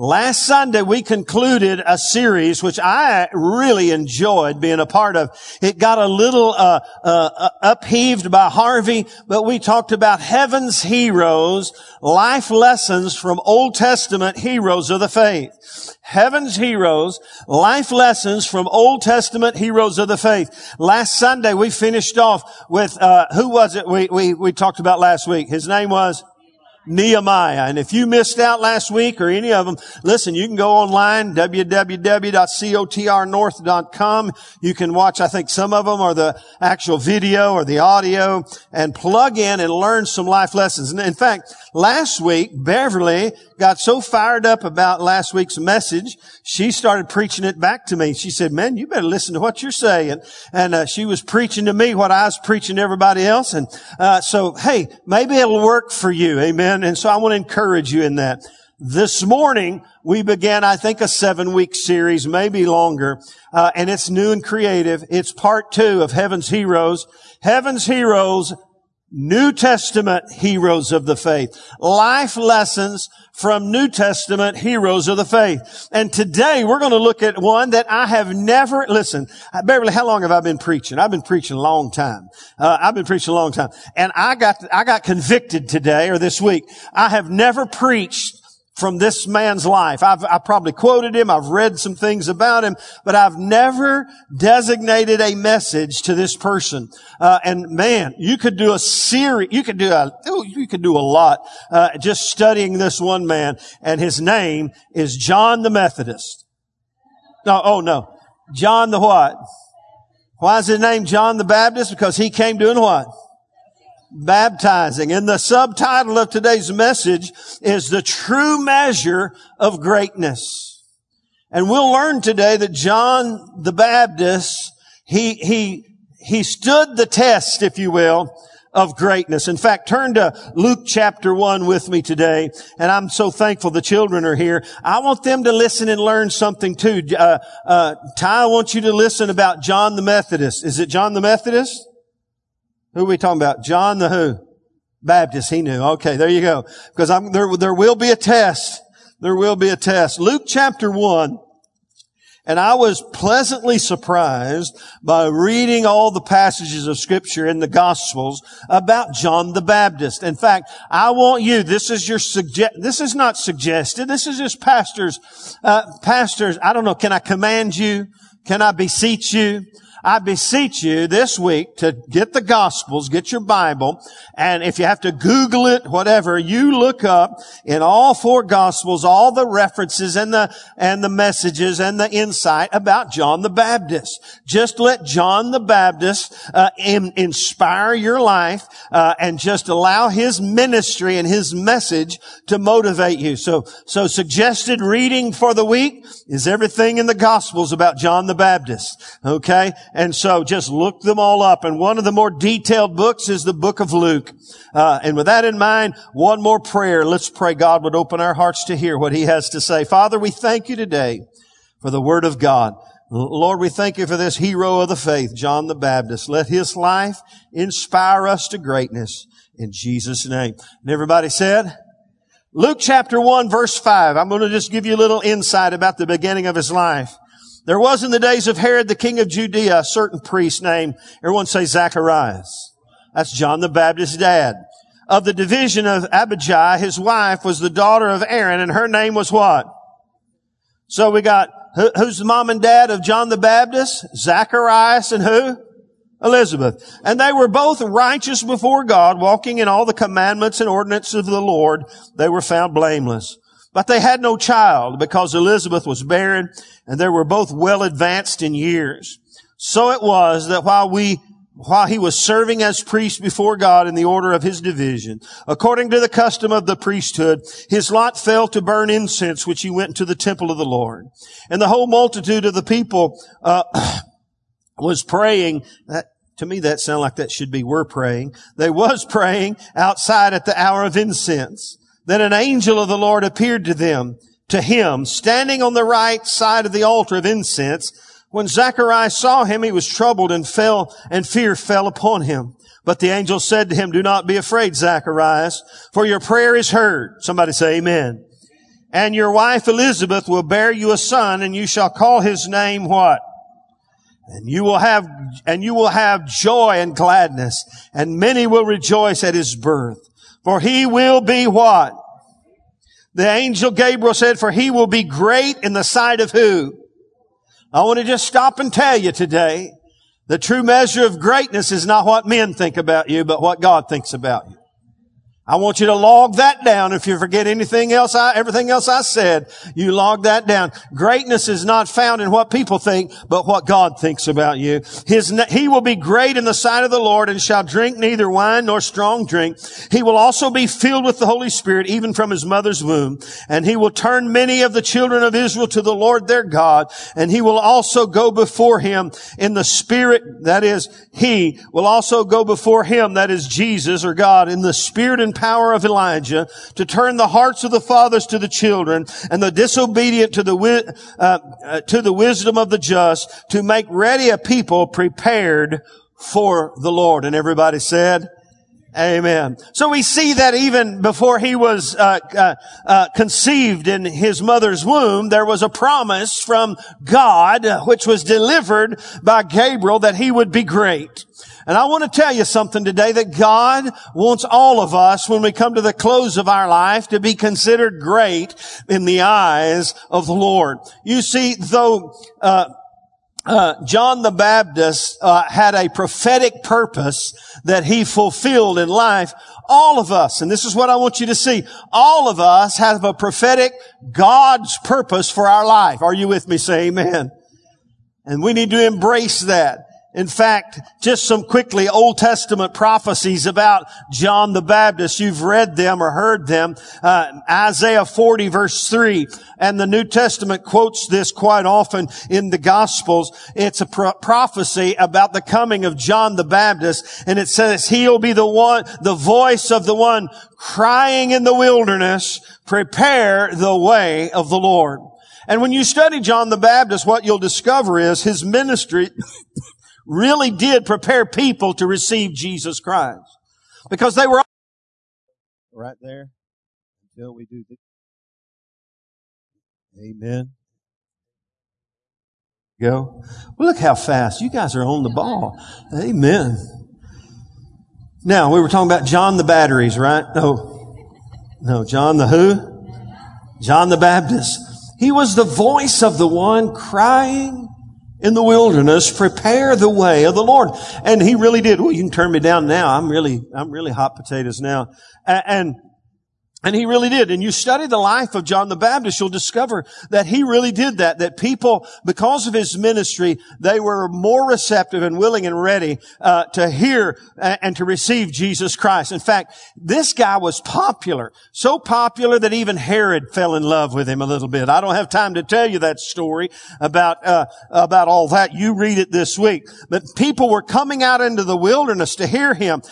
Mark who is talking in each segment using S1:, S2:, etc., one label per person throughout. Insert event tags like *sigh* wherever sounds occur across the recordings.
S1: Last Sunday we concluded a series which I really enjoyed being a part of. It got a little uh, uh, upheaved by Harvey, but we talked about heaven's heroes, life lessons from Old Testament heroes of the faith. Heaven's heroes, life lessons from Old Testament heroes of the faith. Last Sunday we finished off with uh, who was it we, we we talked about last week? His name was Nehemiah. And if you missed out last week or any of them, listen, you can go online, www.cotrnorth.com. You can watch, I think some of them are the actual video or the audio and plug in and learn some life lessons. And in fact, last week, Beverly got so fired up about last week's message, she started preaching it back to me. She said, man, you better listen to what you're saying. And uh, she was preaching to me what I was preaching to everybody else. And uh, so, hey, maybe it'll work for you. Amen. And so I want to encourage you in that. This morning, we began, I think, a seven week series, maybe longer, uh, and it's new and creative. It's part two of Heaven's Heroes. Heaven's Heroes, New Testament heroes of the faith. Life lessons from New Testament heroes of the faith. And today we're going to look at one that I have never, listen, Beverly, how long have I been preaching? I've been preaching a long time. Uh, I've been preaching a long time. And I got, I got convicted today or this week. I have never preached from this man's life. I've, I probably quoted him. I've read some things about him, but I've never designated a message to this person. Uh, and man, you could do a series. You could do a. You could do a lot uh, just studying this one man. And his name is John the Methodist. No, oh no, John the what? Why is his name John the Baptist? Because he came doing what? Baptizing. And the subtitle of today's message is the true measure of greatness. And we'll learn today that John the Baptist, he, he, he stood the test, if you will, of greatness. In fact, turn to Luke chapter one with me today. And I'm so thankful the children are here. I want them to listen and learn something too. Uh, uh, Ty, I want you to listen about John the Methodist. Is it John the Methodist? Who are we talking about? John the who? Baptist. He knew. Okay, there you go. Because I'm, there, there will be a test. There will be a test. Luke chapter one. And I was pleasantly surprised by reading all the passages of scripture in the gospels about John the Baptist. In fact, I want you, this is your suggest, this is not suggested. This is just pastors, uh, pastors. I don't know. Can I command you? Can I beseech you? I beseech you this week to get the Gospels, get your Bible, and if you have to Google it, whatever, you look up in all four Gospels all the references and the, and the messages and the insight about John the Baptist. Just let John the Baptist uh, in, inspire your life uh, and just allow his ministry and his message to motivate you. So, so suggested reading for the week is everything in the Gospels about John the Baptist. Okay? And so just look them all up. And one of the more detailed books is the book of Luke. Uh, and with that in mind, one more prayer. Let's pray God would open our hearts to hear what he has to say. Father, we thank you today for the word of God. Lord, we thank you for this hero of the faith, John the Baptist. Let his life inspire us to greatness in Jesus' name. And everybody said, Luke chapter 1 verse 5. I'm going to just give you a little insight about the beginning of his life. There was in the days of Herod, the king of Judea, a certain priest named, everyone say Zacharias. That's John the Baptist's dad. Of the division of Abijah, his wife was the daughter of Aaron, and her name was what? So we got, who's the mom and dad of John the Baptist? Zacharias and who? Elizabeth. And they were both righteous before God, walking in all the commandments and ordinances of the Lord. They were found blameless. But they had no child because Elizabeth was barren and they were both well advanced in years. So it was that while we while he was serving as priest before God in the order of his division, according to the custom of the priesthood, his lot fell to burn incense, which he went into the temple of the Lord. And the whole multitude of the people uh, *clears throat* was praying. That, to me, that sounded like that should be we're praying. They was praying outside at the hour of incense. Then an angel of the Lord appeared to them, to him, standing on the right side of the altar of incense. When Zacharias saw him, he was troubled and fell, and fear fell upon him. But the angel said to him, do not be afraid, Zacharias, for your prayer is heard. Somebody say amen. And your wife Elizabeth will bear you a son and you shall call his name what? And you will have, and you will have joy and gladness and many will rejoice at his birth. For he will be what? The angel Gabriel said, for he will be great in the sight of who? I want to just stop and tell you today, the true measure of greatness is not what men think about you, but what God thinks about you. I want you to log that down. If you forget anything else, I, everything else I said, you log that down. Greatness is not found in what people think, but what God thinks about you. His, he will be great in the sight of the Lord and shall drink neither wine nor strong drink. He will also be filled with the Holy Spirit even from his mother's womb. And he will turn many of the children of Israel to the Lord their God. And he will also go before him in the spirit, that is, he will also go before him, that is Jesus or God, in the spirit and power of Elijah to turn the hearts of the fathers to the children and the disobedient to the, uh, uh, to the wisdom of the just to make ready a people prepared for the Lord. And everybody said, Amen. So we see that even before he was uh, uh, uh, conceived in his mother's womb, there was a promise from God, which was delivered by Gabriel, that he would be great. And I want to tell you something today that God wants all of us when we come to the close of our life to be considered great in the eyes of the Lord. You see, though, uh, uh, John the Baptist uh, had a prophetic purpose that he fulfilled in life. All of us, and this is what I want you to see, all of us have a prophetic God's purpose for our life. Are you with me? Say amen. And we need to embrace that. In fact, just some quickly Old Testament prophecies about John the Baptist. You've read them or heard them. Uh, Isaiah 40 verse 3. And the New Testament quotes this quite often in the Gospels. It's a pro- prophecy about the coming of John the Baptist. And it says, he'll be the one, the voice of the one crying in the wilderness, prepare the way of the Lord. And when you study John the Baptist, what you'll discover is his ministry *laughs* really did prepare people to receive Jesus Christ. Because they were right there until we do this. Amen. Go. Well, look how fast. You guys are on the ball. Amen. Now, we were talking about John the Batteries, right? No. No, John the who? John the Baptist. He was the voice of the one crying in the wilderness, prepare the way of the Lord. And he really did. Well, you can turn me down now. I'm really, I'm really hot potatoes now. And, and he really did. And you study the life of John the Baptist, you'll discover that he really did that. That people, because of his ministry, they were more receptive and willing and ready uh, to hear and to receive Jesus Christ. In fact, this guy was popular, so popular that even Herod fell in love with him a little bit. I don't have time to tell you that story about uh, about all that. You read it this week. But people were coming out into the wilderness to hear him,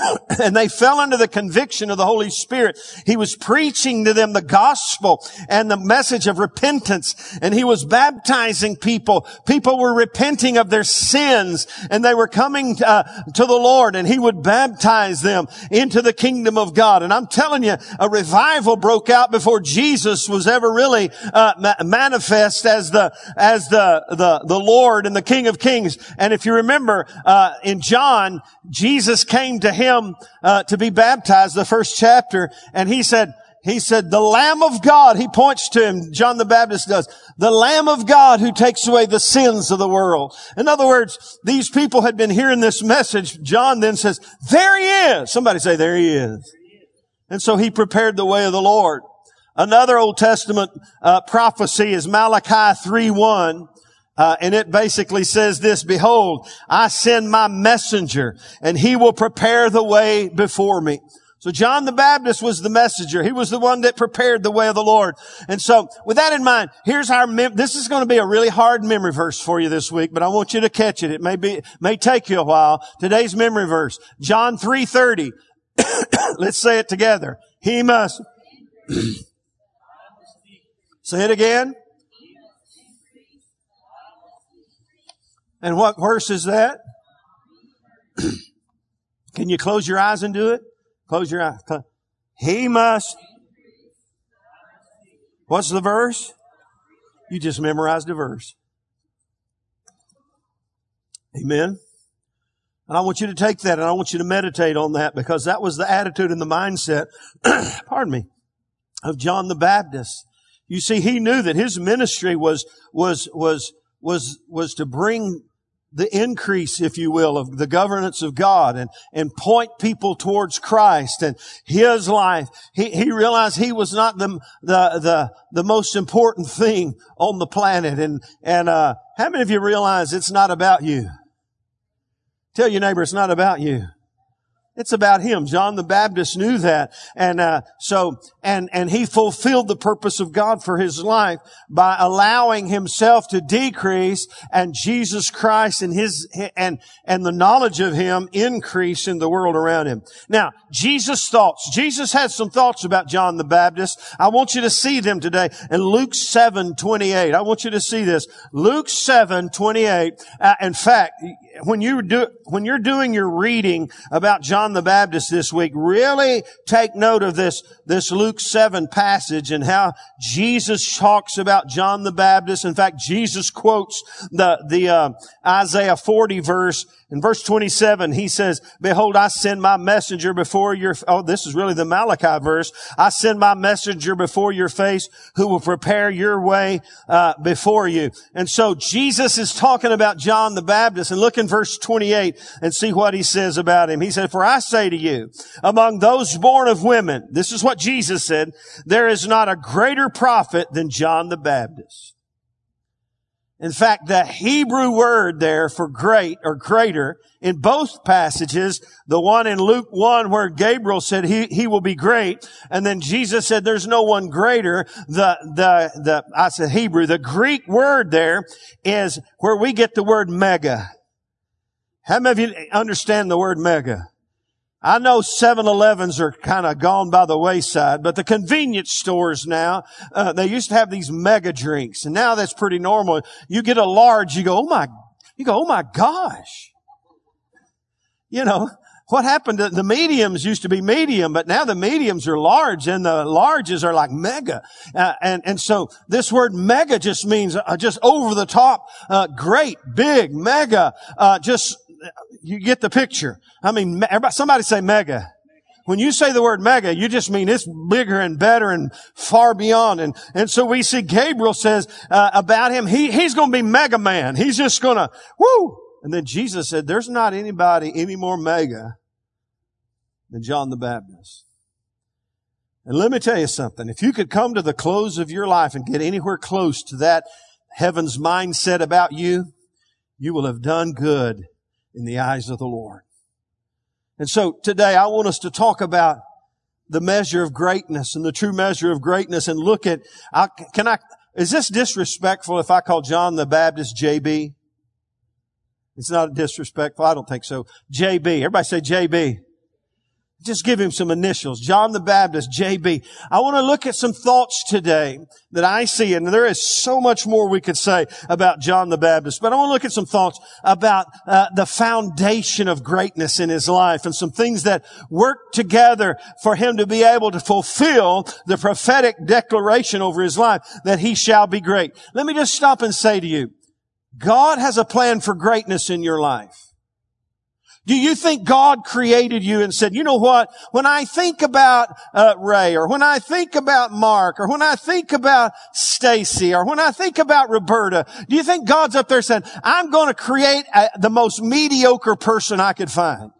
S1: *coughs* and they fell under the conviction of the Holy Spirit. He was preaching to them the gospel and the message of repentance. And he was baptizing people. People were repenting of their sins and they were coming uh, to the Lord and he would baptize them into the kingdom of God. And I'm telling you, a revival broke out before Jesus was ever really uh, ma- manifest as the as the, the the Lord and the King of Kings. And if you remember uh, in John, Jesus came to him uh, to be baptized, the first chapter, and he said, he said, the Lamb of God, he points to him, John the Baptist does, the Lamb of God who takes away the sins of the world. In other words, these people had been hearing this message. John then says, there he is. Somebody say, there he is. And so he prepared the way of the Lord. Another Old Testament uh, prophecy is Malachi 3.1. Uh, and it basically says this, behold, I send my messenger and he will prepare the way before me. So John the Baptist was the messenger. He was the one that prepared the way of the Lord. And so with that in mind, here's our, mem- this is going to be a really hard memory verse for you this week, but I want you to catch it. It may be, may take you a while. Today's memory verse, John 3.30. *coughs* Let's say it together. He must. *coughs* say it again. And what verse is that? *clears throat* Can you close your eyes and do it? Close your eyes. He must. What's the verse? You just memorized a verse. Amen. And I want you to take that and I want you to meditate on that because that was the attitude and the mindset, *clears throat* pardon me, of John the Baptist. You see, he knew that his ministry was, was, was, was, was to bring the increase, if you will, of the governance of God and, and point people towards Christ and his life. He, he realized he was not the, the, the, the most important thing on the planet. And, and, uh, how many of you realize it's not about you? Tell your neighbor it's not about you. It's about him. John the Baptist knew that. And, uh, so, and, and he fulfilled the purpose of God for his life by allowing himself to decrease and Jesus Christ and his, and, and the knowledge of him increase in the world around him. Now, Jesus' thoughts. Jesus had some thoughts about John the Baptist. I want you to see them today in Luke 7, 28. I want you to see this. Luke 7, 28. Uh, in fact, when you do, when you're doing your reading about John the Baptist this week, really take note of this, this Luke 7 passage and how Jesus talks about John the Baptist. In fact, Jesus quotes the, the, uh, Isaiah 40 verse in verse 27, he says, behold, I send my messenger before your, oh, this is really the Malachi verse. I send my messenger before your face who will prepare your way, uh, before you. And so Jesus is talking about John the Baptist and look in verse 28 and see what he says about him. He said, for I say to you, among those born of women, this is what Jesus said, there is not a greater prophet than John the Baptist. In fact, the Hebrew word there for great or greater in both passages, the one in Luke 1 where Gabriel said he, he will be great, and then Jesus said there's no one greater, the, the, the, I said Hebrew, the Greek word there is where we get the word mega. How many of you understand the word mega? I know 7-Elevens are kind of gone by the wayside, but the convenience stores now, uh, they used to have these mega drinks, and now that's pretty normal. You get a large, you go, oh my, you go, oh my gosh. You know, what happened to the mediums used to be medium, but now the mediums are large and the larges are like mega. Uh, and, and so this word mega just means uh, just over the top, uh, great, big, mega, uh, just you get the picture. I mean, somebody say mega. When you say the word mega, you just mean it's bigger and better and far beyond. And, and so we see Gabriel says uh, about him, he, he's going to be mega man. He's just going to, whoo. And then Jesus said, there's not anybody any more mega than John the Baptist. And let me tell you something. If you could come to the close of your life and get anywhere close to that heaven's mindset about you, you will have done good in the eyes of the Lord. And so today I want us to talk about the measure of greatness and the true measure of greatness and look at, I, can I, is this disrespectful if I call John the Baptist JB? It's not disrespectful. I don't think so. JB. Everybody say JB. Just give him some initials. John the Baptist, JB. I want to look at some thoughts today that I see, and there is so much more we could say about John the Baptist, but I want to look at some thoughts about uh, the foundation of greatness in his life and some things that work together for him to be able to fulfill the prophetic declaration over his life that he shall be great. Let me just stop and say to you, God has a plan for greatness in your life. Do you think God created you and said, you know what? When I think about uh, Ray, or when I think about Mark, or when I think about Stacy, or when I think about Roberta, do you think God's up there saying, I'm going to create a, the most mediocre person I could find?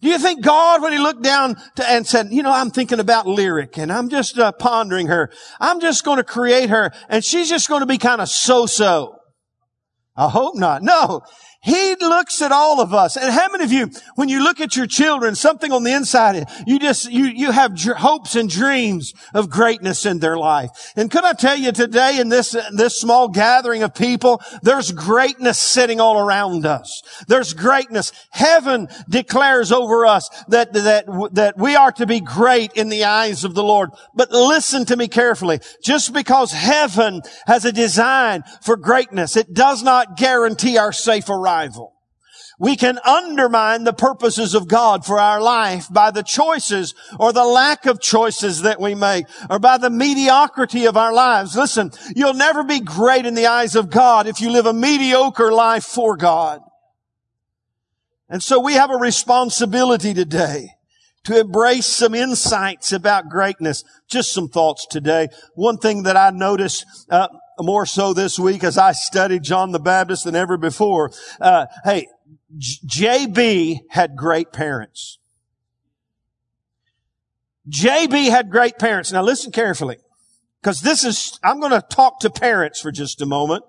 S1: Do you think God, when He looked down to, and said, you know, I'm thinking about Lyric and I'm just uh, pondering her. I'm just going to create her and she's just going to be kind of so-so. I hope not. No. He looks at all of us. And how many of you, when you look at your children, something on the inside, you just, you, you have hopes and dreams of greatness in their life. And could I tell you today in this, this small gathering of people, there's greatness sitting all around us. There's greatness. Heaven declares over us that, that, that we are to be great in the eyes of the Lord. But listen to me carefully. Just because heaven has a design for greatness, it does not guarantee our safe arrival arrival. we can undermine the purposes of God for our life by the choices or the lack of choices that we make or by the mediocrity of our lives. Listen, you'll never be great in the eyes of God if you live a mediocre life for God. And so we have a responsibility today to embrace some insights about greatness. Just some thoughts today. One thing that I notice uh, more so this week as I studied John the Baptist than ever before. Uh, hey, JB had great parents. JB had great parents. Now listen carefully. Because this is, I'm going to talk to parents for just a moment.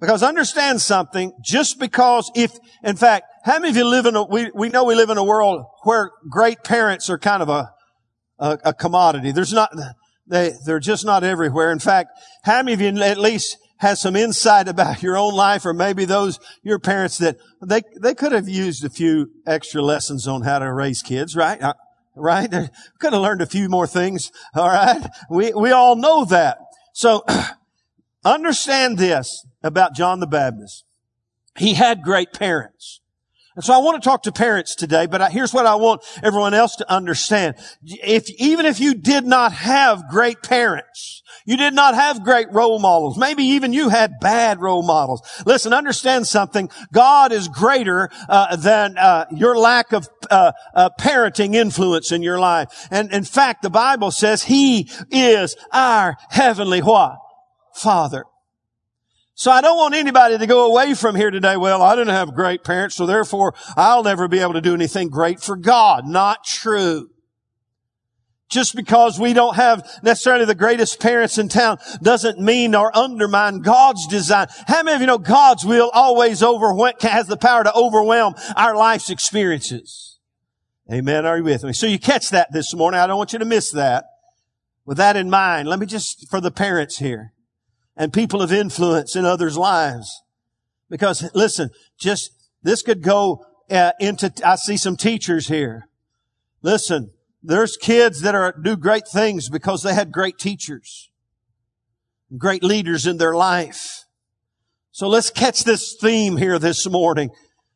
S1: Because understand something, just because if, in fact, how many of you live in a, we, we know we live in a world where great parents are kind of a, a, a commodity. There's not, they, they're just not everywhere. In fact, how many of you at least has some insight about your own life or maybe those, your parents that they, they could have used a few extra lessons on how to raise kids, right? Uh, right? They could have learned a few more things. All right. We, we all know that. So *clears throat* understand this about John the Baptist. He had great parents. And so I want to talk to parents today, but here's what I want everyone else to understand. If, even if you did not have great parents, you did not have great role models. Maybe even you had bad role models. Listen, understand something. God is greater uh, than uh, your lack of uh, uh parenting influence in your life. And in fact, the Bible says He is our heavenly what? Father. So I don't want anybody to go away from here today. Well, I didn't have great parents, so therefore I'll never be able to do anything great for God. Not true. Just because we don't have necessarily the greatest parents in town doesn't mean or undermine God's design. How many of you know God's will always overwhelm, has the power to overwhelm our life's experiences? Amen. Are you with me? So you catch that this morning. I don't want you to miss that. With that in mind, let me just, for the parents here and people of influence in others' lives. Because listen, just, this could go uh, into, I see some teachers here. Listen, there's kids that are, do great things because they had great teachers, great leaders in their life. So let's catch this theme here this morning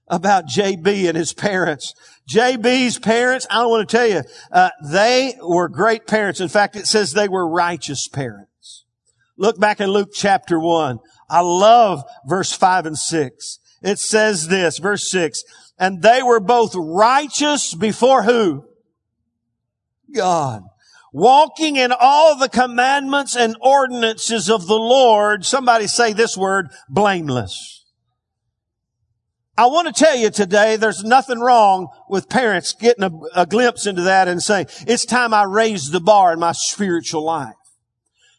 S1: about JB and his parents. JB's parents, I want to tell you, uh, they were great parents. In fact, it says they were righteous parents. Look back in Luke chapter one. I love verse five and six. It says this, verse six, and they were both righteous before who? God. Walking in all the commandments and ordinances of the Lord. Somebody say this word, blameless. I want to tell you today, there's nothing wrong with parents getting a, a glimpse into that and saying, it's time I raise the bar in my spiritual life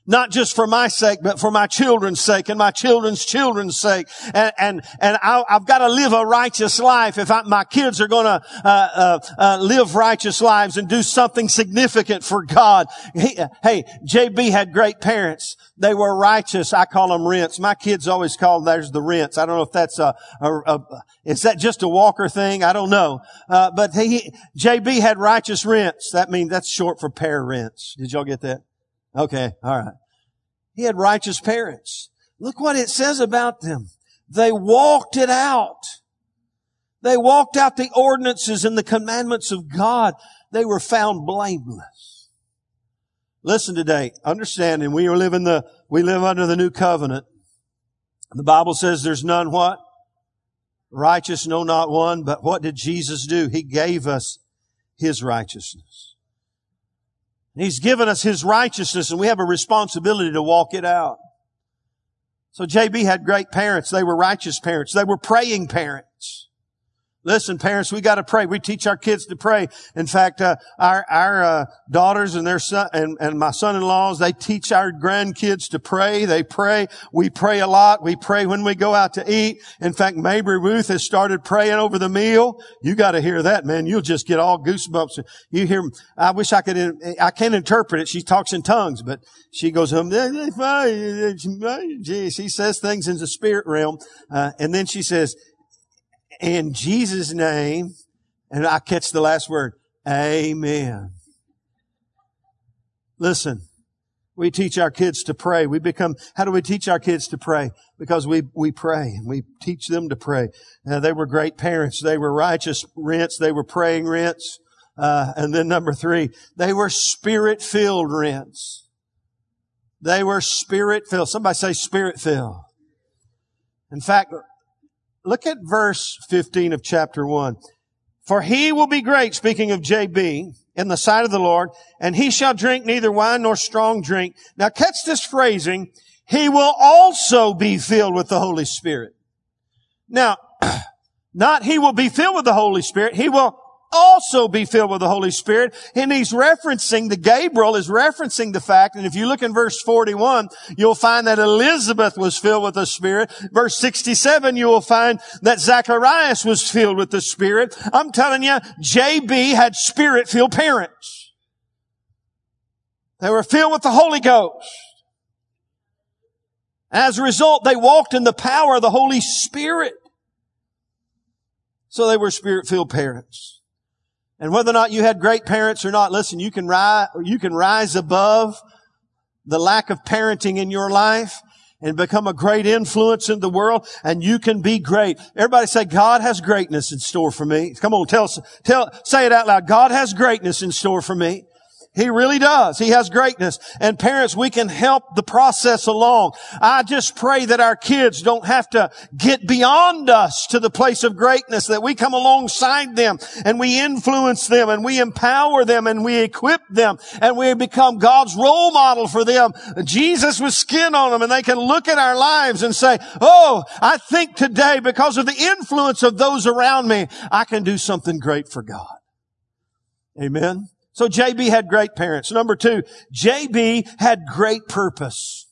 S1: not just for my sake, but for my children's sake and my children's children's sake. And, and, and I, have got to live a righteous life if I, my kids are going to uh, uh, uh, live righteous lives and do something significant for God. He, hey, JB had great parents. They were righteous. I call them rents. My kids always call theirs the rents. I don't know if that's a, a, a is that just a Walker thing? I don't know. Uh, but he, JB had righteous rents. That means that's short for parents. Did y'all get that? Okay, all right. He had righteous parents. Look what it says about them. They walked it out. They walked out the ordinances and the commandments of God. They were found blameless. Listen today, understanding we are living the, we live under the new covenant. The Bible says there's none what? Righteous, no, not one. But what did Jesus do? He gave us His righteousness. He's given us His righteousness and we have a responsibility to walk it out. So JB had great parents. They were righteous parents. They were praying parents. Listen, parents, we got to pray. We teach our kids to pray. In fact, uh, our our uh, daughters and their son and, and my son-in-laws, they teach our grandkids to pray. They pray. We pray a lot. We pray when we go out to eat. In fact, Mabry Ruth has started praying over the meal. You got to hear that, man. You'll just get all goosebumps. You hear. I wish I could. I can't interpret it. She talks in tongues, but she goes home. She says things in the spirit realm, uh, and then she says in Jesus' name, and I catch the last word, Amen. Listen, We teach our kids to pray. We become, how do we teach our kids to pray? Because we, we pray and we teach them to pray. Uh, they were great parents. They were righteous rents. They were praying rents. Uh, and then number three, they were spirit filled rents. They were spirit filled. Somebody say spirit filled. In fact, look at verse 15 of chapter 1. For he will be great, speaking of JB, in the sight of the Lord, and he shall drink neither wine nor strong drink. Now catch this phrasing. He will also be filled with the Holy Spirit. Now, *clears throat* not he will be filled with the Holy Spirit. He will also be filled with the Holy Spirit. And he's referencing, the Gabriel is referencing the fact, and if you look in verse 41, you'll find that Elizabeth was filled with the Spirit. Verse 67, you will find that Zacharias was filled with the Spirit. I'm telling you, JB had Spirit-filled parents. They were filled with the Holy Ghost. As a result, they walked in the power of the Holy Spirit. So they were Spirit-filled parents. And whether or not you had great parents or not, listen, you can rise, you can rise above the lack of parenting in your life and become a great influence in the world and you can be great. Everybody say, God has greatness in store for me. Come on, tell, tell, say it out loud. God has greatness in store for me. He really does. He has greatness. And parents, we can help the process along. I just pray that our kids don't have to get beyond us to the place of greatness, that we come alongside them and we influence them and we empower them and we equip them and we become God's role model for them. Jesus with skin on them and they can look at our lives and say, Oh, I think today because of the influence of those around me, I can do something great for God. Amen. So JB had great parents. Number two, JB had great purpose.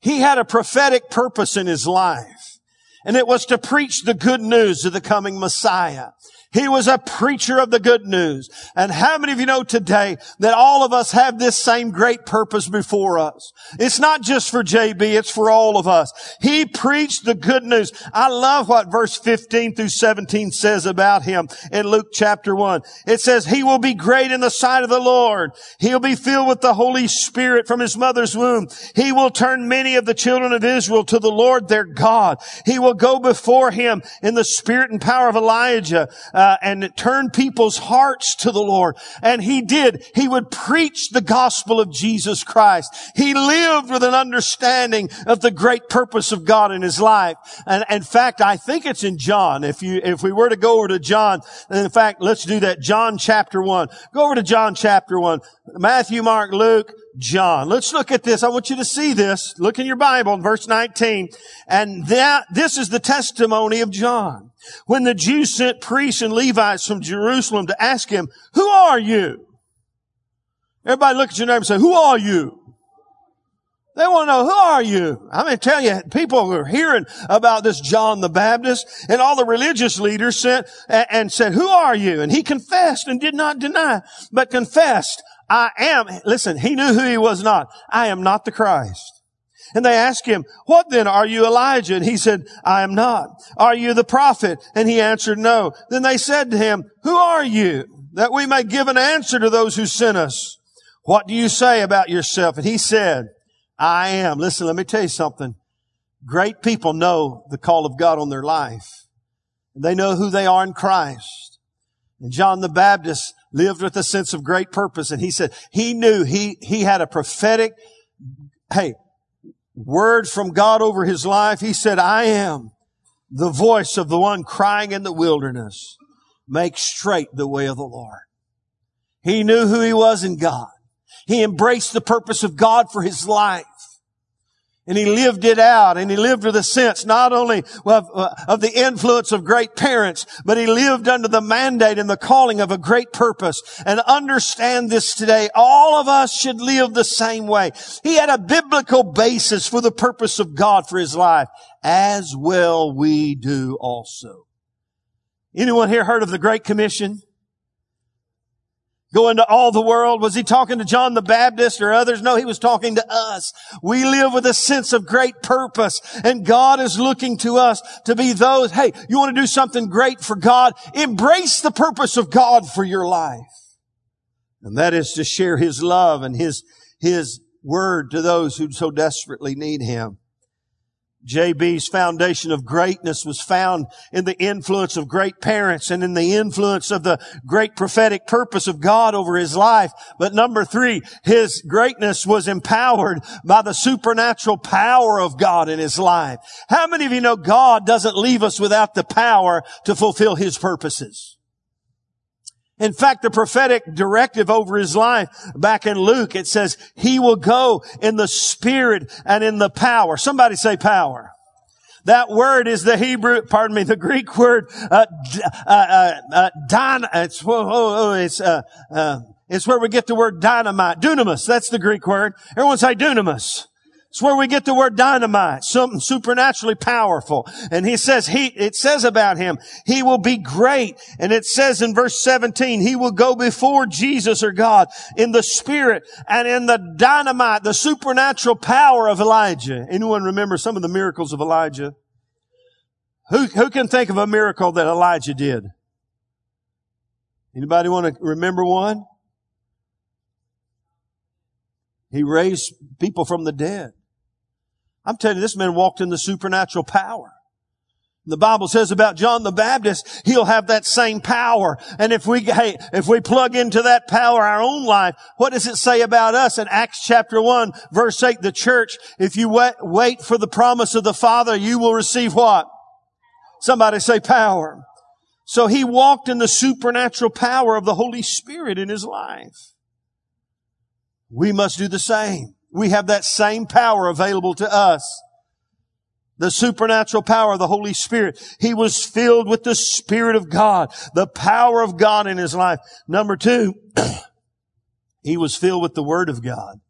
S1: He had a prophetic purpose in his life. And it was to preach the good news of the coming Messiah. He was a preacher of the good news. And how many of you know today that all of us have this same great purpose before us? It's not just for JB, it's for all of us. He preached the good news. I love what verse 15 through 17 says about him in Luke chapter 1. It says, He will be great in the sight of the Lord. He'll be filled with the Holy Spirit from his mother's womb. He will turn many of the children of Israel to the Lord their God. He will go before him in the spirit and power of Elijah uh, Uh, and turn people's hearts to the Lord. And he did. He would preach the gospel of Jesus Christ. He lived with an understanding of the great purpose of God in his life. And in fact, I think it's in John. If you, if we were to go over to John, in fact, let's do that. John chapter one. Go over to John chapter one. Matthew, Mark, Luke, John. Let's look at this. I want you to see this. Look in your Bible in verse 19. And that, this is the testimony of John. When the Jews sent priests and Levites from Jerusalem to ask him, who are you? Everybody look at your neighbor and say, who are you? They want to know, who are you? I'm going to tell you, people are hearing about this John the Baptist and all the religious leaders sent and said, who are you? And he confessed and did not deny, but confessed, I am, listen, he knew who he was not. I am not the Christ. And they asked him, what then? Are you Elijah? And he said, I am not. Are you the prophet? And he answered, no. Then they said to him, who are you? That we may give an answer to those who sent us. What do you say about yourself? And he said, I am. Listen, let me tell you something. Great people know the call of God on their life. They know who they are in Christ. And John the Baptist lived with a sense of great purpose. And he said he knew he, he had a prophetic, hey, word from God over his life. He said, I am the voice of the one crying in the wilderness. Make straight the way of the Lord. He knew who he was in God. He embraced the purpose of God for his life. And he lived it out and he lived with a sense not only of, uh, of, the influence of great parents, but he lived under the mandate and the calling of a great purpose. And understand this today. All of us should live the same way. He had a biblical basis for the purpose of God for his life, as well we do also. Anyone here heard of the Great Commission? Go into all the world. Was he talking to John the Baptist or others? No, he was talking to us. We live with a sense of great purpose and God is looking to us to be those, hey, you want to do something great for God? Embrace the purpose of God for your life. And that is to share his love and his, his word to those who so desperately need him. JB's foundation of greatness was found in the influence of great parents and in the influence of the great prophetic purpose of God over his life. But number three, his greatness was empowered by the supernatural power of God in his life. How many of you know God doesn't leave us without the power to fulfill his purposes? In fact, the prophetic directive over his life back in Luke, it says, he will go in the spirit and in the power. Somebody say power. That word is the Hebrew, pardon me, the Greek word, uh, uh, uh, uh it's, it's, uh, uh, it's where we get the word dynamite. Dunamis, that's the Greek word. Everyone say dunamis. It's where we get the word dynamite, something supernaturally powerful. And he says, he, it says about him, he will be great. And it says in verse 17, he will go before Jesus or God in the spirit and in the dynamite, the supernatural power of Elijah. Anyone remember some of the miracles of Elijah? Who, who can think of a miracle that Elijah did? Anybody want to remember one? He raised people from the dead. I'm telling you, this man walked in the supernatural power. The Bible says about John the Baptist, he'll have that same power. And if we, hey, if we plug into that power our own life, what does it say about us in Acts chapter 1 verse 8, the church, if you wait, wait for the promise of the Father, you will receive what? Somebody say power. So he walked in the supernatural power of the Holy Spirit in his life. We must do the same. We have that same power available to us. The supernatural power of the Holy Spirit. He was filled with the Spirit of God, the power of God in his life. Number two, *clears throat* he was filled with the Word of God.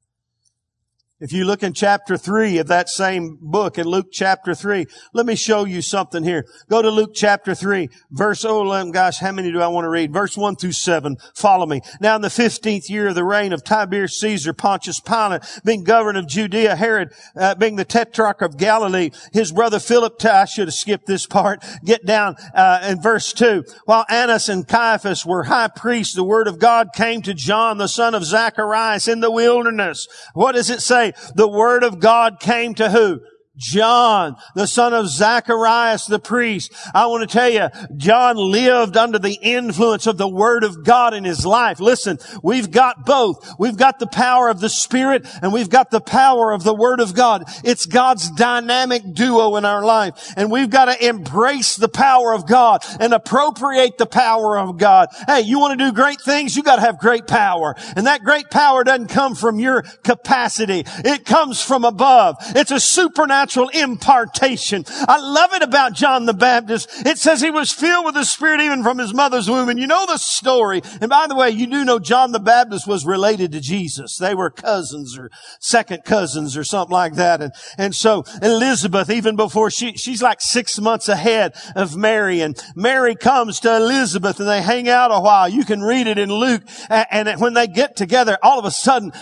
S1: If you look in chapter 3 of that same book in Luke chapter 3, let me show you something here. Go to Luke chapter 3, verse, oh gosh, how many do I want to read? Verse 1 through 7. Follow me. Now in the 15th year of the reign of Tiberius Caesar, Pontius Pilate, being governor of Judea, Herod, uh, being the tetrarch of Galilee, his brother Philip, I should have skipped this part, get down uh, in verse 2. While Annas and Caiaphas were high priests, the word of God came to John, the son of Zacharias, in the wilderness. What does it say? The word of God came to who? John, the son of Zacharias the priest. I want to tell you, John lived under the influence of the Word of God in his life. Listen, we've got both. We've got the power of the Spirit and we've got the power of the Word of God. It's God's dynamic duo in our life. And we've got to embrace the power of God and appropriate the power of God. Hey, you want to do great things? You got to have great power. And that great power doesn't come from your capacity. It comes from above. It's a supernatural supernatural impartation. I love it about John the Baptist. It says he was filled with the Spirit even from his mother's womb. And you know the story. And by the way, you do know John the Baptist was related to Jesus. They were cousins or second cousins or something like that. And, and so Elizabeth, even before she, she's like six months ahead of Mary and Mary comes to Elizabeth and they hang out a while. You can read it in Luke. And, and when they get together, all of a sudden,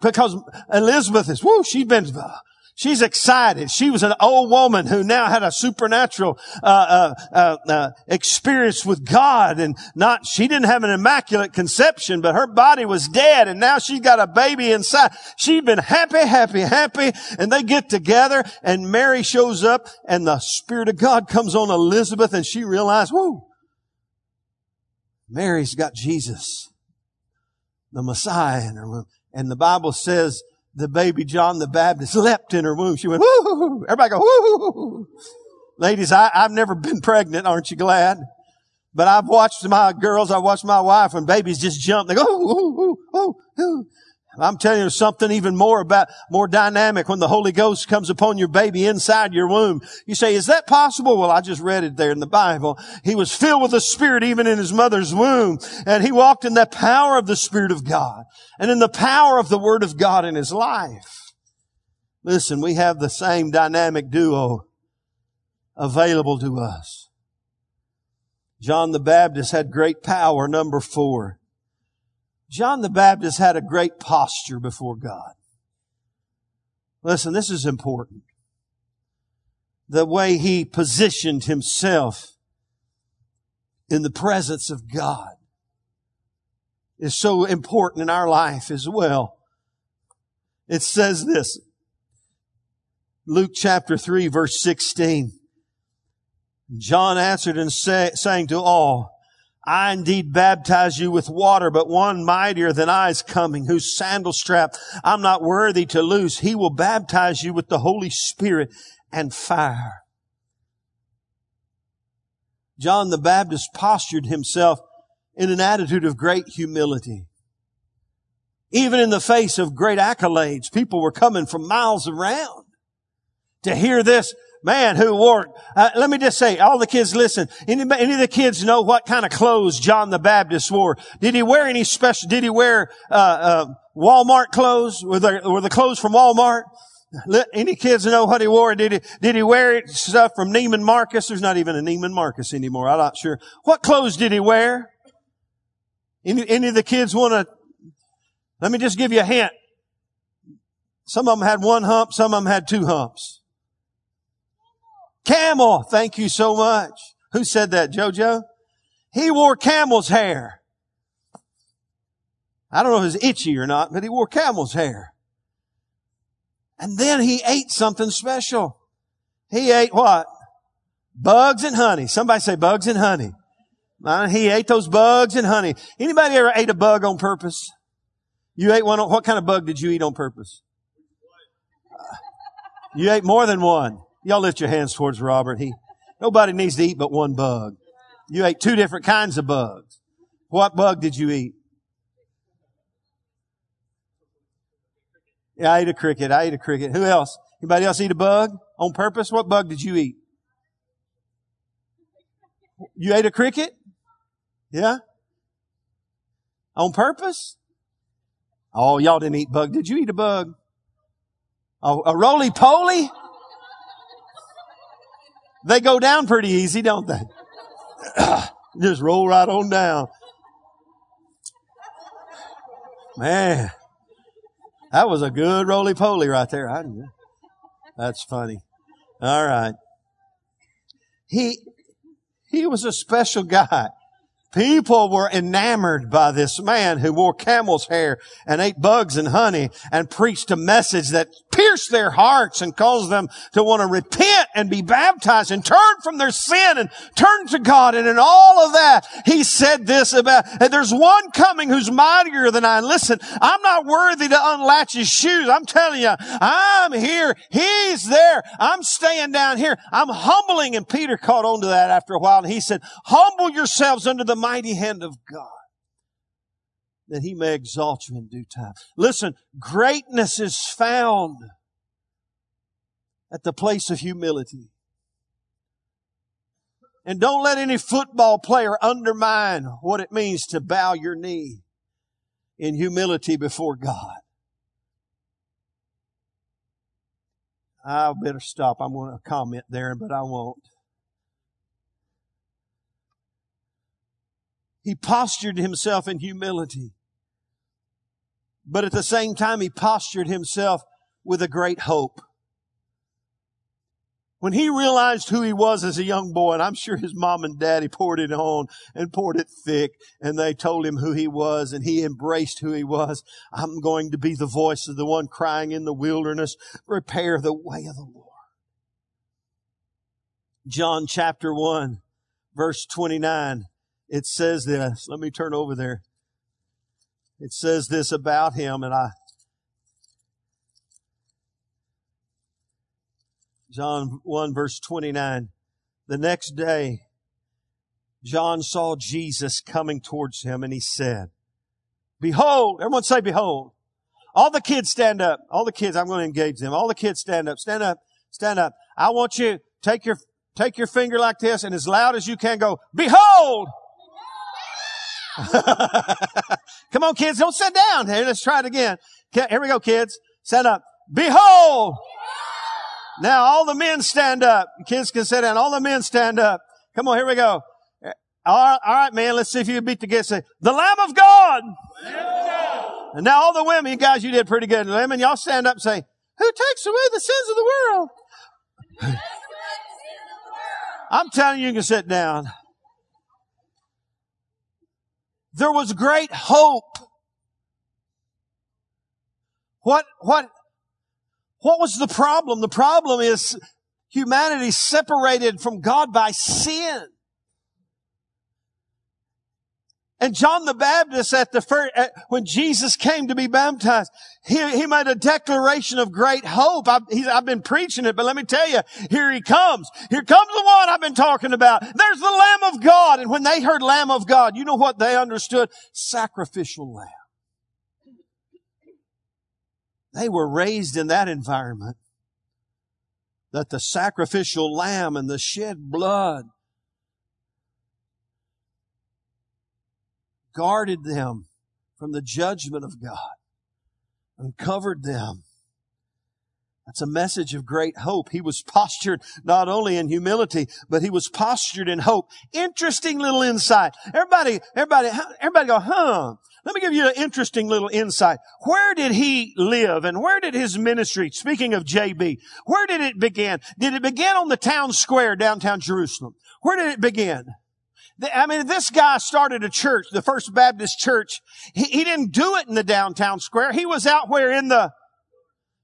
S1: because Elizabeth is, whoo, she's been She's excited. She was an old woman who now had a supernatural uh, uh, uh, uh, experience with God, and not she didn't have an immaculate conception, but her body was dead, and now she's got a baby inside. She'd been happy, happy, happy, and they get together, and Mary shows up, and the Spirit of God comes on Elizabeth, and she realized, whoa, Mary's got Jesus, the Messiah in her womb, and the Bible says the baby John the Baptist leapt in her womb. She went, woo! Everybody go, woo! Ladies, I, I've never been pregnant. Aren't you glad? But I've watched my girls, I've watched my wife when babies just jump. They go, ooh, ooh, ooh, ooh. I'm telling you something even more about, more dynamic when the Holy Ghost comes upon your baby inside your womb. You say, is that possible? Well, I just read it there in the Bible. He was filled with the Spirit even in his mother's womb. And he walked in the power of the Spirit of God and in the power of the Word of God in his life. Listen, we have the same dynamic duo available to us. John the Baptist had great power, number four. John the Baptist had a great posture before God. Listen, this is important. The way he positioned himself in the presence of God is so important in our life as well. It says this. Luke chapter 3 verse 16. John answered and say, saying to all, I indeed baptize you with water, but one mightier than I is coming, whose sandal strap I'm not worthy to loose. He will baptize you with the Holy Spirit and fire. John the Baptist postured himself in an attitude of great humility. Even in the face of great accolades, people were coming from miles around to hear this man who wore, uh, let me just say, all the kids listen. Any, any of the kids know what kind of clothes John the Baptist wore? Did he wear any special, did he wear, uh, uh, Walmart clothes? Were the, were the clothes from Walmart? Let any kids know what he wore? Did he, did he wear stuff from Neiman Marcus? There's not even a Neiman Marcus anymore. I'm not sure. What clothes did he wear? Any, any of the kids want to, let me just give you a hint. Some of them had one hump, some of them had two humps. Camel. Thank you so much. Who said that, Jojo? He wore camel's hair. I don't know if it's itchy or not, but he wore camel's hair. And then he ate something special. He ate what? Bugs and honey. Somebody say bugs and honey. Uh, he ate those bugs and honey. Anybody ever ate a bug on purpose? You ate one. What kind of bug did you eat on purpose? Uh, you ate more than one. Y'all lift your hands towards Robert. He, nobody needs to eat but one bug. You ate two different kinds of bugs. What bug did you eat? Yeah, I ate a cricket. I ate a cricket. Who else? Anybody else eat a bug on purpose? What bug did you eat? You ate a cricket? Yeah? On purpose? Oh, y'all didn't eat bug. Did you eat a bug? Oh, a roly poly? They go down pretty easy, don't they? *clears throat* Just roll right on down. Man, that was a good roly poly right there. I, that's funny. All right. He, he was a special guy. People were enamored by this man who wore camel's hair and ate bugs and honey and preached a message that pierced their hearts and caused them to want to repent and be baptized and turn from their sin and turn to God. And in all of that, he said this about, there's one coming who's mightier than I. Listen, I'm not worthy to unlatch his shoes. I'm telling you, I'm here. He's there. I'm staying down here. I'm humbling. And Peter caught on to that after a while. And he said, humble yourselves under the mighty hand of God that he may exalt you in due time. Listen, greatness is found at the place of humility. And don't let any football player undermine what it means to bow your knee in humility before God. I better stop. I'm going to comment there, but I won't. He postured himself in humility. But at the same time, he postured himself with a great hope. When he realized who he was as a young boy, and I'm sure his mom and daddy poured it on and poured it thick, and they told him who he was, and he embraced who he was. I'm going to be the voice of the one crying in the wilderness, prepare the way of the Lord. John chapter 1, verse 29 it says this. Let me turn over there. It says this about him, and I, John 1 verse 29. The next day, John saw Jesus coming towards him and he said, Behold, everyone say behold. All the kids stand up. All the kids, I'm going to engage them. All the kids stand up. Stand up. Stand up. I want you, take your, take your finger like this and as loud as you can go, behold! *laughs* Come on, kids, don't sit down. Here, let's try it again. Here we go, kids. Stand up. Behold! Now all the men stand up. Kids can sit down. All the men stand up. Come on, here we go. All right, all right man, let's see if you beat the guess. The Lamb of God. And now all the women, you guys, you did pretty good. Women, y'all stand up and say, who takes away the sins of the world? I'm telling you, you can sit down. There was great hope. What, what, What was the problem? The problem is humanity separated from God by sin. And John the Baptist at the first, at, when Jesus came to be baptized, he, he made a declaration of great hope. I've, I've been preaching it, but let me tell you, here he comes. Here comes the one I've been talking about. There's the Lamb of God. And when they heard Lamb of God, you know what they understood? Sacrificial Lamb. They were raised in that environment that the sacrificial lamb and the shed blood guarded them from the judgment of God and covered them. That's a message of great hope. He was postured not only in humility, but he was postured in hope. Interesting little insight. Everybody, everybody, everybody go, huh? Let me give you an interesting little insight. Where did he live and where did his ministry, speaking of JB, where did it begin? Did it begin on the town square downtown Jerusalem? Where did it begin? I mean, this guy started a church, the First Baptist Church. He, he didn't do it in the downtown square. He was out where in the,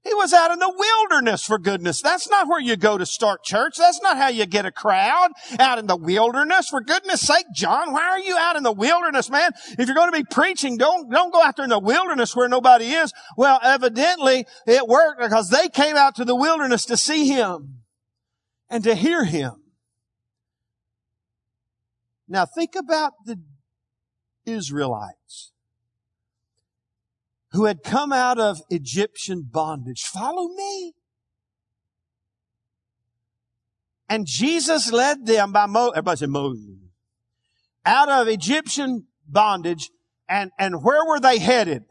S1: he was out in the wilderness for goodness. That's not where you go to start church. That's not how you get a crowd out in the wilderness. For goodness sake, John, why are you out in the wilderness, man? If you're going to be preaching, don't, don't go out there in the wilderness where nobody is. Well, evidently it worked because they came out to the wilderness to see him and to hear him. Now think about the Israelites who had come out of Egyptian bondage. Follow me. And Jesus led them by Mo- everybody say Moses. Out of Egyptian bondage and, and where were they headed?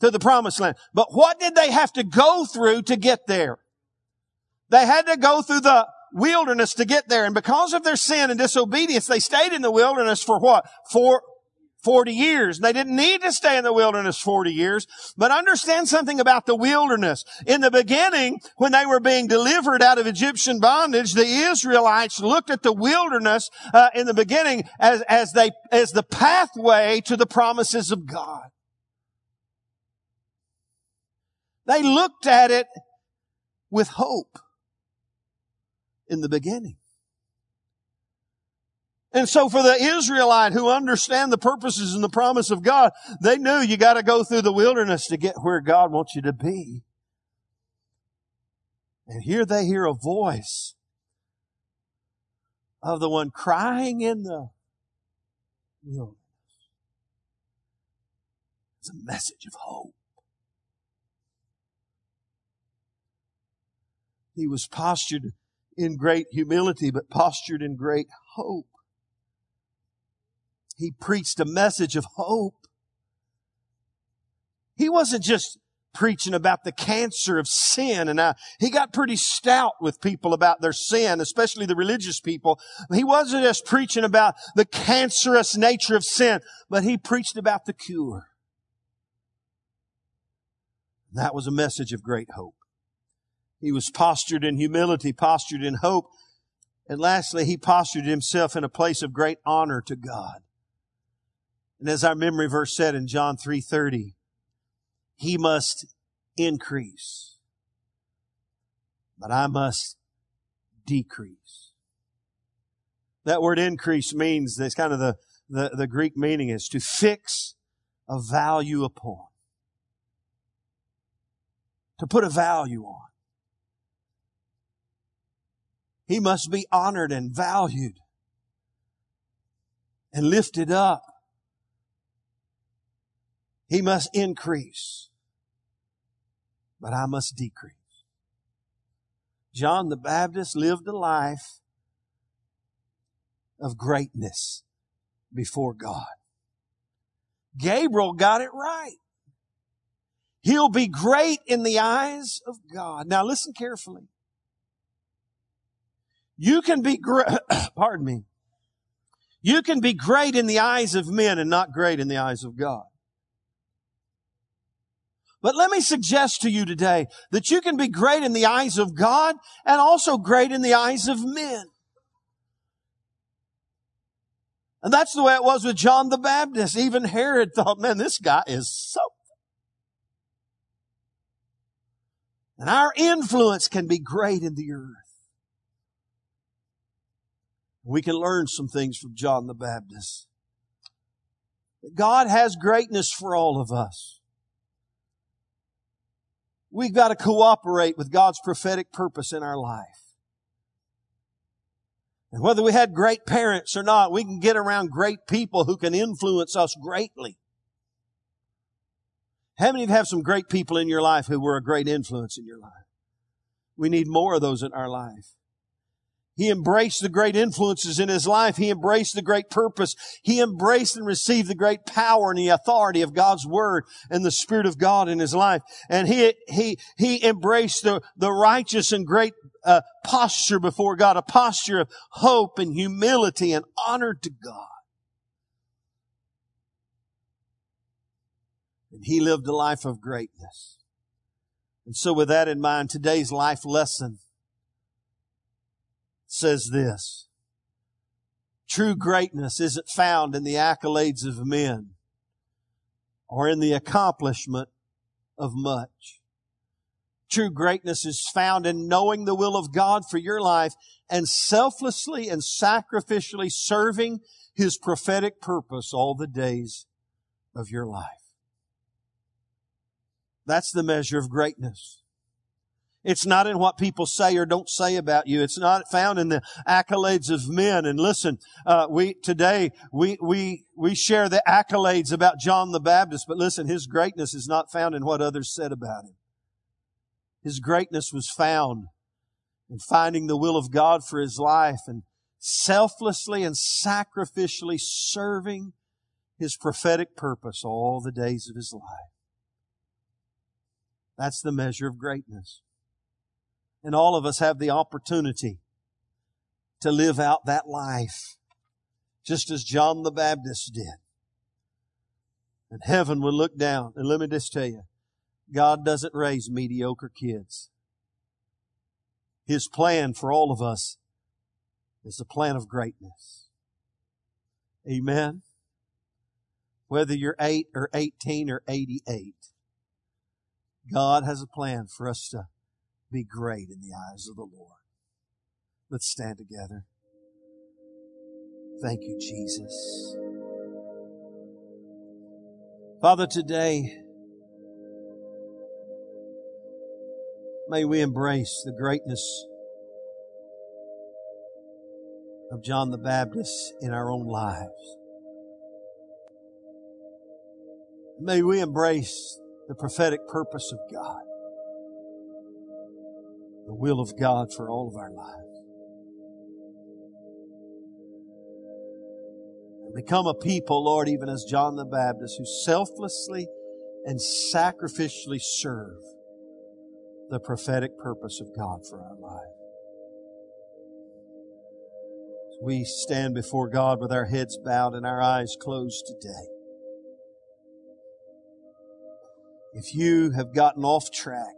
S1: To the promised land. But what did they have to go through to get there? They had to go through the wilderness to get there. And because of their sin and disobedience, they stayed in the wilderness for what? For 40 years. They didn't need to stay in the wilderness 40 years, but understand something about the wilderness. In the beginning, when they were being delivered out of Egyptian bondage, the Israelites looked at the wilderness uh, in the beginning as, as they, as the pathway to the promises of God. They looked at it with hope in the beginning. And so for the Israelite who understand the purposes and the promise of God, they knew you got to go through the wilderness to get where God wants you to be. And here they hear a voice of the one crying in the wilderness. It's a message of hope. He was postured in great humility, but postured in great hope. He preached a message of hope. He wasn't just preaching about the cancer of sin and he got pretty stout with people about their sin, especially the religious people. He wasn't just preaching about the cancerous nature of sin, but he preached about the cure. That was a message of great hope. He was postured in humility, postured in hope. And lastly, he postured himself in a place of great honor to God. And as our memory verse said in John 3:30, he must increase, but I must decrease. That word increase means, that's kind of the, the, the Greek meaning is to fix a value upon. To put a value on. He must be honored and valued and lifted up. He must increase, but I must decrease. John the Baptist lived a life of greatness before God. Gabriel got it right. He'll be great in the eyes of God. Now listen carefully. You can be great, *coughs* pardon me. You can be great in the eyes of men and not great in the eyes of God. But let me suggest to you today that you can be great in the eyes of God and also great in the eyes of men. And that's the way it was with John the Baptist. Even Herod thought, man, this guy is so And our influence can be great in the earth. We can learn some things from John the Baptist. God has greatness for all of us. We've got to cooperate with God's prophetic purpose in our life. And whether we had great parents or not, we can get around great people who can influence us greatly. How many of you have some great people in your life who were a great influence in your life? We need more of those in our life. He embraced the great influences in his life. He embraced the great purpose. He embraced and received the great power and the authority of God's word and the Spirit of God in his life. And he, he, he embraced the, the righteous and great uh, posture before God, a posture of hope and humility and honor to God. And he lived a life of greatness. And so with that in mind, today's life lesson says this. True greatness isn't found in the accolades of men or in the accomplishment of much. True greatness is found in knowing the will of God for your life and selflessly and sacrificially serving His prophetic purpose all the days of your life. That's the measure of greatness. It's not in what people say or don't say about you. It's not found in the accolades of men. And listen, uh, we today we we we share the accolades about John the Baptist, but listen, his greatness is not found in what others said about him. His greatness was found in finding the will of God for his life and selflessly and sacrificially serving his prophetic purpose all the days of his life. That's the measure of greatness. And all of us have the opportunity to live out that life, just as John the Baptist did. And heaven will look down. And let me just tell you, God doesn't raise mediocre kids. His plan for all of us is a plan of greatness. Amen. Whether you're 8 or 18 or 88, God has a plan for us to be great in the eyes of the Lord. Let's stand together. Thank you, Jesus. Father, today, may we embrace the greatness of John the Baptist in our own lives. May we embrace the prophetic purpose of God the will of God for all of our lives. And become a people, Lord, even as John the Baptist, who selflessly and sacrificially serve the prophetic purpose of God for our life. we stand before God with our heads bowed and our eyes closed today. If you have gotten off track,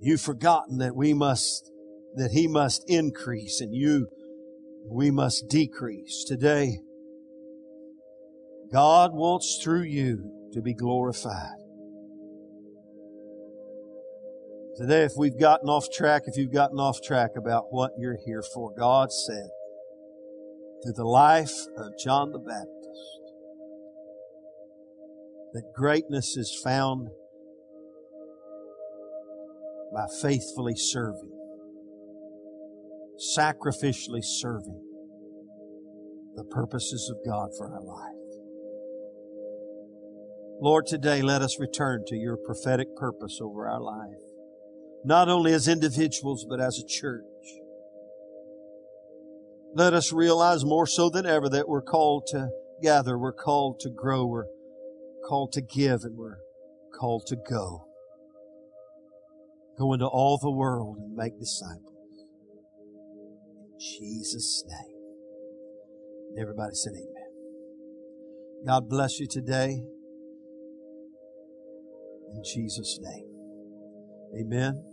S1: You've forgotten that we must, that He must increase and you, we must decrease. Today, God wants through you to be glorified. Today, if we've gotten off track, if you've gotten off track about what you're here for, God said through the life of John the Baptist that greatness is found by faithfully serving, sacrificially serving the purposes of God for our life. Lord, today let us return to your prophetic purpose over our life, not only as individuals, but as a church. Let us realize more so than ever that we're called to gather, we're called to grow, we're called to give, and we're called to go. Go into all the world and make disciples. In Jesus' name. And everybody said amen. God bless you today. In Jesus' name. Amen.